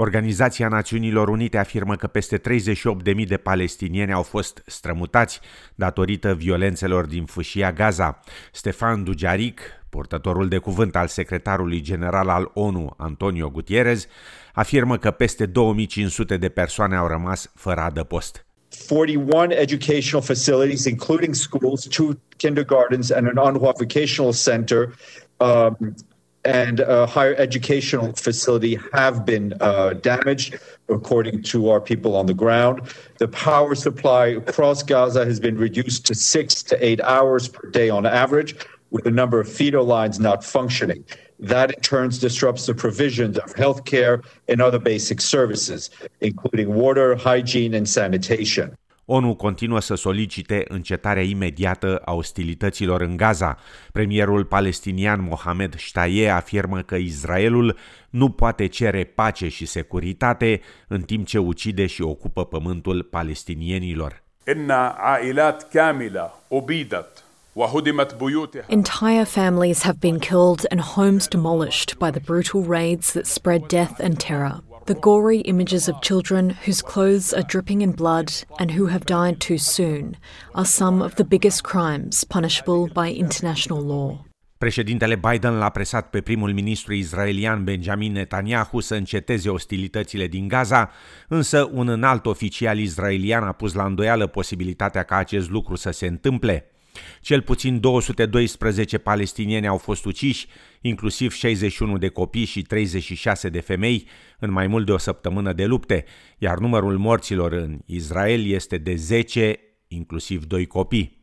Organizația Națiunilor Unite afirmă că peste 38.000 de palestinieni au fost strămutați datorită violențelor din fâșia Gaza. Stefan Dujaric, purtătorul de cuvânt al secretarului general al ONU, Antonio Gutierrez, afirmă că peste 2500 de persoane au rămas fără adăpost. 41 educational facilities, including schools, two kindergartens, and an UNRWA vocational center um, and a higher educational facility have been uh, damaged, according to our people on the ground. The power supply across Gaza has been reduced to six to eight hours per day on average, with a number of feeder lines not functioning. That in turn disrupts the provisions of healthcare and other basic services, including water, hygiene, and sanitation. ONU continuă să solicite încetarea imediată a ostilităților în Gaza. Premierul palestinian Mohamed Shtaye afirmă că Israelul nu poate cere pace și securitate în timp ce ucide și ocupă pământul palestinienilor. Entire families have been killed and homes demolished by the brutal raids that spread death and terror. The gory images of children whose clothes are dripping in blood and who have died too soon are some of the biggest crimes punishable by international law. Președintele Biden l-a presat pe primul ministru israelian Benjamin Netanyahu să înceteze ostilitățile din Gaza, însă un înalt oficial israelian a pus la îndoială posibilitatea ca acest lucru să se întâmple. Cel puțin 212 palestinieni au fost uciși, inclusiv 61 de copii și 36 de femei, în mai mult de o săptămână de lupte, iar numărul morților în Israel este de 10, inclusiv 2 copii.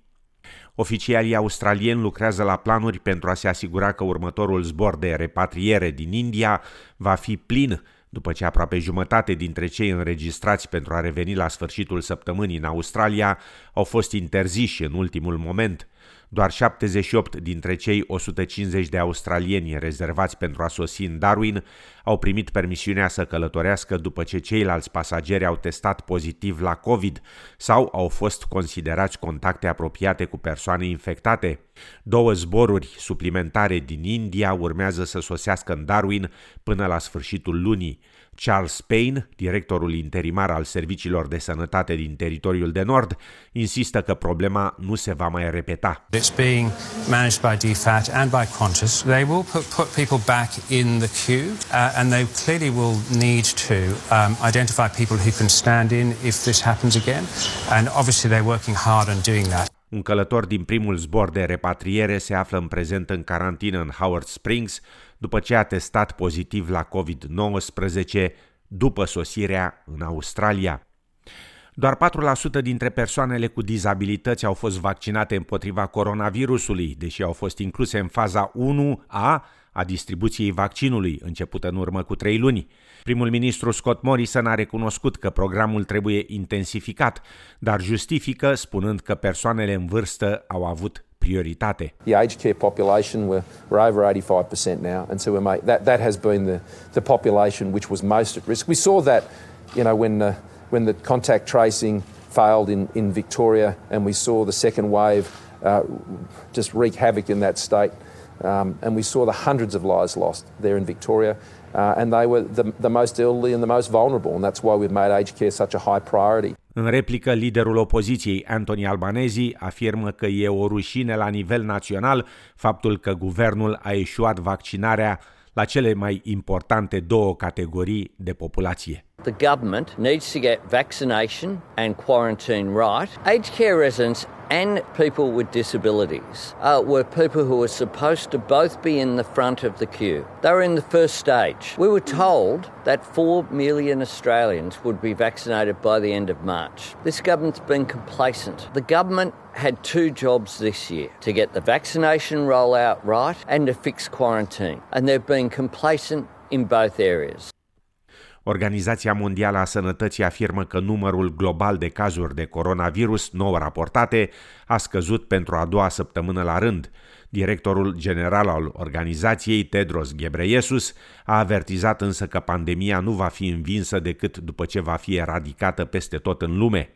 Oficialii australieni lucrează la planuri pentru a se asigura că următorul zbor de repatriere din India va fi plin după ce aproape jumătate dintre cei înregistrați pentru a reveni la sfârșitul săptămânii în Australia au fost interziși în ultimul moment – doar 78 dintre cei 150 de australieni rezervați pentru a sosi în Darwin au primit permisiunea să călătorească după ce ceilalți pasageri au testat pozitiv la COVID sau au fost considerați contacte apropiate cu persoane infectate. Două zboruri suplimentare din India urmează să sosească în Darwin până la sfârșitul lunii. Charles Payne, directorul interimar al serviciilor de sănătate din teritoriul de nord, insistă că problema nu se va mai repeta. It's being managed by DFAT and by Qantas. They will put, put people back in the queue uh, and they clearly will need to um, identify people who can stand in if this happens again. And obviously they're working hard on doing that. Un călător din primul zbor de repatriere se află în prezent în carantină în Howard Springs, după ce a testat pozitiv la COVID-19 după sosirea în Australia. Doar 4% dintre persoanele cu dizabilități au fost vaccinate împotriva coronavirusului, deși au fost incluse în faza 1A a distribuției vaccinului, începută în urmă cu trei luni. Primul ministru Scott Morrison a recunoscut că programul trebuie intensificat, dar justifică spunând că persoanele în vârstă au avut prioritate. The aged care population we're, over 85% now and so we're that that has been the the population which was most at risk. We saw that you know when uh, when the contact tracing failed in in Victoria and we saw the second wave uh, just wreak havoc in that state. Um, and we saw the hundreds of lives lost there in Victoria. Uh, and they were the, the most elderly and the most vulnerable, and that's why we've made aged care such a high priority. În replică, liderul opoziției, Anthony Albanezi, afirmă că e o rușine la nivel național faptul că guvernul a eșuat vaccinarea la cele mai importante două categorii de populație. The government needs to get vaccination and quarantine right. Aged care residents and people with disabilities uh, were people who were supposed to both be in the front of the queue. They were in the first stage. We were told that 4 million Australians would be vaccinated by the end of March. This government's been complacent. The government had two jobs this year to get the vaccination rollout right and to fix quarantine, and they've been complacent in both areas. Organizația Mondială a Sănătății afirmă că numărul global de cazuri de coronavirus nou raportate a scăzut pentru a doua săptămână la rând. Directorul general al organizației, Tedros Ghebreyesus, a avertizat însă că pandemia nu va fi învinsă decât după ce va fi eradicată peste tot în lume.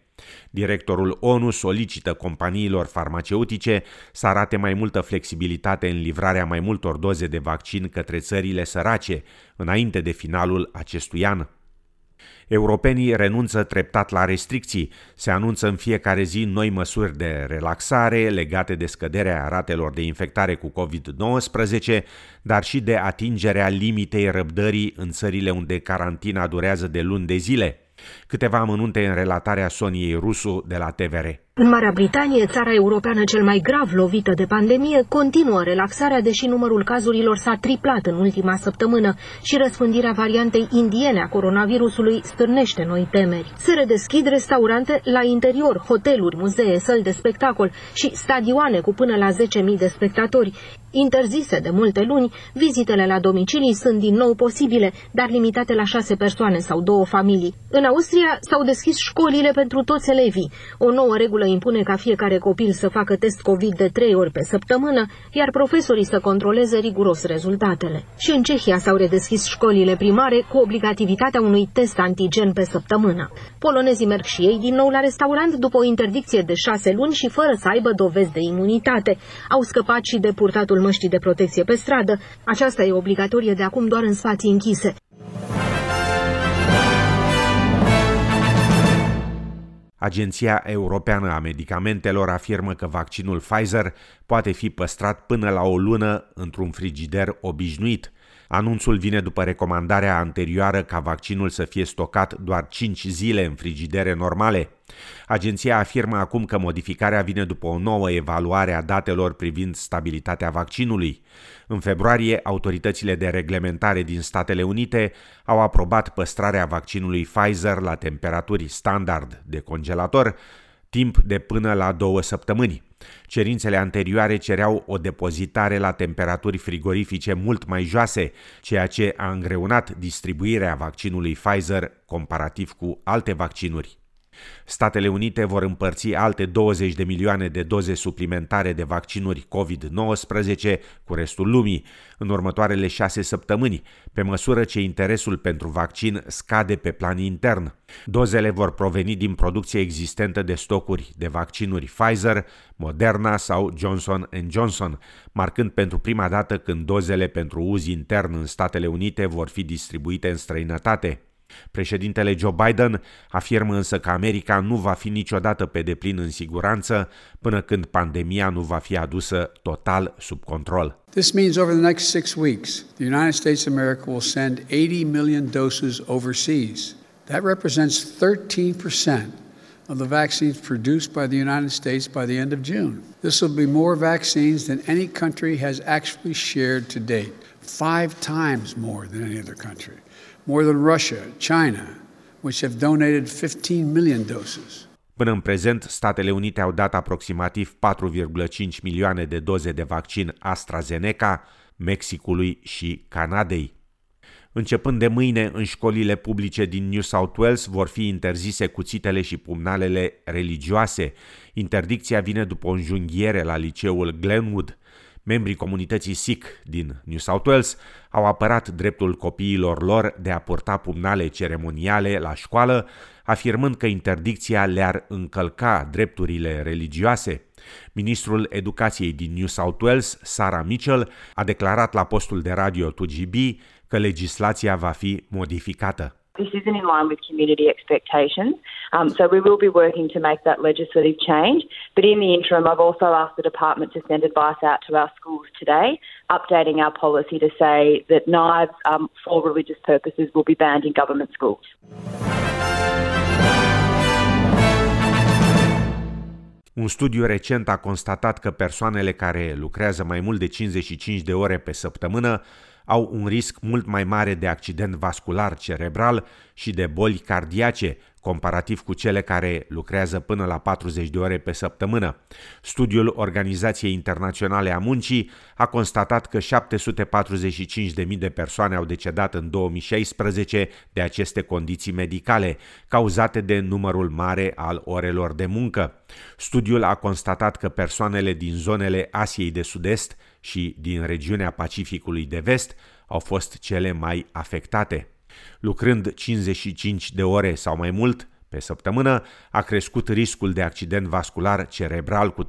Directorul ONU solicită companiilor farmaceutice să arate mai multă flexibilitate în livrarea mai multor doze de vaccin către țările sărace, înainte de finalul acestui an. Europenii renunță treptat la restricții. Se anunță în fiecare zi noi măsuri de relaxare legate de scăderea ratelor de infectare cu COVID-19, dar și de atingerea limitei răbdării în țările unde carantina durează de luni de zile. Câteva amănunte în relatarea Soniei Rusu de la TVR. În Marea Britanie, țara europeană cel mai grav lovită de pandemie, continuă relaxarea, deși numărul cazurilor s-a triplat în ultima săptămână și răspândirea variantei indiene a coronavirusului stârnește noi temeri. Se redeschid restaurante la interior, hoteluri, muzee, săli de spectacol și stadioane cu până la 10.000 de spectatori. Interzise de multe luni, vizitele la domicilii sunt din nou posibile, dar limitate la șase persoane sau două familii. În Austria s-au deschis școlile pentru toți elevii. O nouă regulă impune ca fiecare copil să facă test COVID de trei ori pe săptămână, iar profesorii să controleze riguros rezultatele. Și în Cehia s-au redeschis școlile primare cu obligativitatea unui test antigen pe săptămână. Polonezii merg și ei din nou la restaurant după o interdicție de șase luni și fără să aibă dovezi de imunitate. Au scăpat și de purtatul măștii de protecție pe stradă. Aceasta e obligatorie de acum doar în spații închise. Agenția Europeană a Medicamentelor afirmă că vaccinul Pfizer poate fi păstrat până la o lună într-un frigider obișnuit. Anunțul vine după recomandarea anterioară ca vaccinul să fie stocat doar 5 zile în frigidere normale. Agenția afirmă acum că modificarea vine după o nouă evaluare a datelor privind stabilitatea vaccinului. În februarie, autoritățile de reglementare din Statele Unite au aprobat păstrarea vaccinului Pfizer la temperaturi standard de congelator, timp de până la două săptămâni. Cerințele anterioare cereau o depozitare la temperaturi frigorifice mult mai joase, ceea ce a îngreunat distribuirea vaccinului Pfizer comparativ cu alte vaccinuri. Statele Unite vor împărți alte 20 de milioane de doze suplimentare de vaccinuri COVID-19 cu restul lumii în următoarele șase săptămâni, pe măsură ce interesul pentru vaccin scade pe plan intern. Dozele vor proveni din producție existentă de stocuri de vaccinuri Pfizer, Moderna sau Johnson Johnson, marcând pentru prima dată când dozele pentru uz intern în Statele Unite vor fi distribuite în străinătate. Președintele Joe Biden afirmă însă că America nu va fi niciodată pe deplin în siguranță până când pandemia nu va fi adusă total sub control. This means over the next six weeks, the United States of America will send 80 million doses overseas. That represents 13% of the vaccines produced by the United States by the end of June. This will be more vaccines than any country has actually shared to date, five times more than any other country more than Russia, China, which have donated 15 million doses. Până în prezent, Statele Unite au dat aproximativ 4,5 milioane de doze de vaccin AstraZeneca, Mexicului și Canadei. Începând de mâine, în școlile publice din New South Wales vor fi interzise cuțitele și pumnalele religioase. Interdicția vine după o înjunghiere la liceul Glenwood. Membrii comunității Sikh din New South Wales au apărat dreptul copiilor lor de a purta pumnale ceremoniale la școală, afirmând că interdicția le-ar încălca drepturile religioase. Ministrul Educației din New South Wales, Sarah Mitchell, a declarat la postul de radio 2GB că legislația va fi modificată. This isn't in line with community expectations. Um, so we will be working to make that legislative change. But in the interim, I've also asked the department to send advice out to our schools today, updating our policy to say that knives um, for religious purposes will be banned in government schools. Un studiu recent a constatat că persoanele care lucrează mai mult de 55 de ore pe săptămână au un risc mult mai mare de accident vascular cerebral și de boli cardiace, comparativ cu cele care lucrează până la 40 de ore pe săptămână. Studiul Organizației Internaționale a Muncii a constatat că 745.000 de persoane au decedat în 2016 de aceste condiții medicale, cauzate de numărul mare al orelor de muncă. Studiul a constatat că persoanele din zonele Asiei de Sud-Est și din regiunea Pacificului de Vest au fost cele mai afectate. Lucrând 55 de ore sau mai mult pe săptămână, a crescut riscul de accident vascular cerebral cu 35%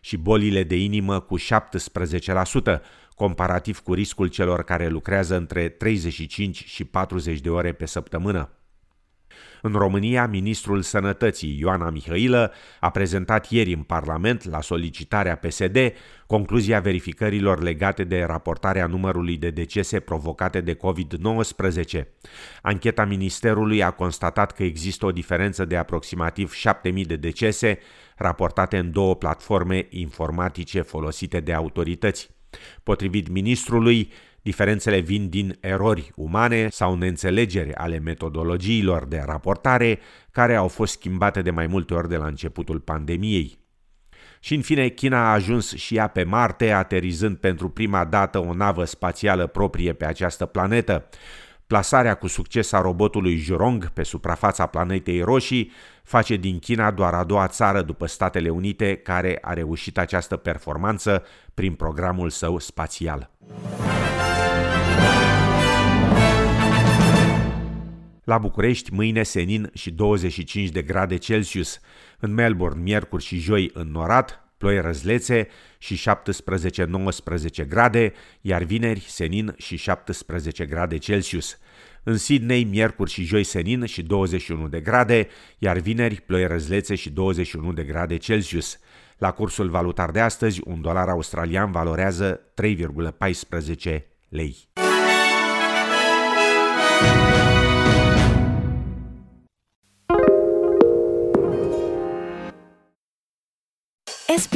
și bolile de inimă cu 17%, comparativ cu riscul celor care lucrează între 35 și 40 de ore pe săptămână. În România, ministrul Sănătății Ioana Mihailă a prezentat ieri în Parlament, la solicitarea PSD, concluzia verificărilor legate de raportarea numărului de decese provocate de COVID-19. Ancheta ministerului a constatat că există o diferență de aproximativ 7.000 de decese raportate în două platforme informatice folosite de autorități. Potrivit ministrului, Diferențele vin din erori umane sau neînțelegeri ale metodologiilor de raportare care au fost schimbate de mai multe ori de la începutul pandemiei. Și în fine, China a ajuns și ea pe Marte, aterizând pentru prima dată o navă spațială proprie pe această planetă. Plasarea cu succes a robotului Jurong pe suprafața planetei roșii face din China doar a doua țară după Statele Unite care a reușit această performanță prin programul său spațial. La București, mâine senin și 25 de grade Celsius. În Melbourne, miercuri și joi înnorat, ploi răzlețe și 17-19 grade, iar vineri senin și 17 grade Celsius. În Sydney, miercuri și joi senin și 21 de grade, iar vineri ploi răzlețe și 21 de grade Celsius. La cursul valutar de astăzi, un dolar australian valorează 3,14 lei.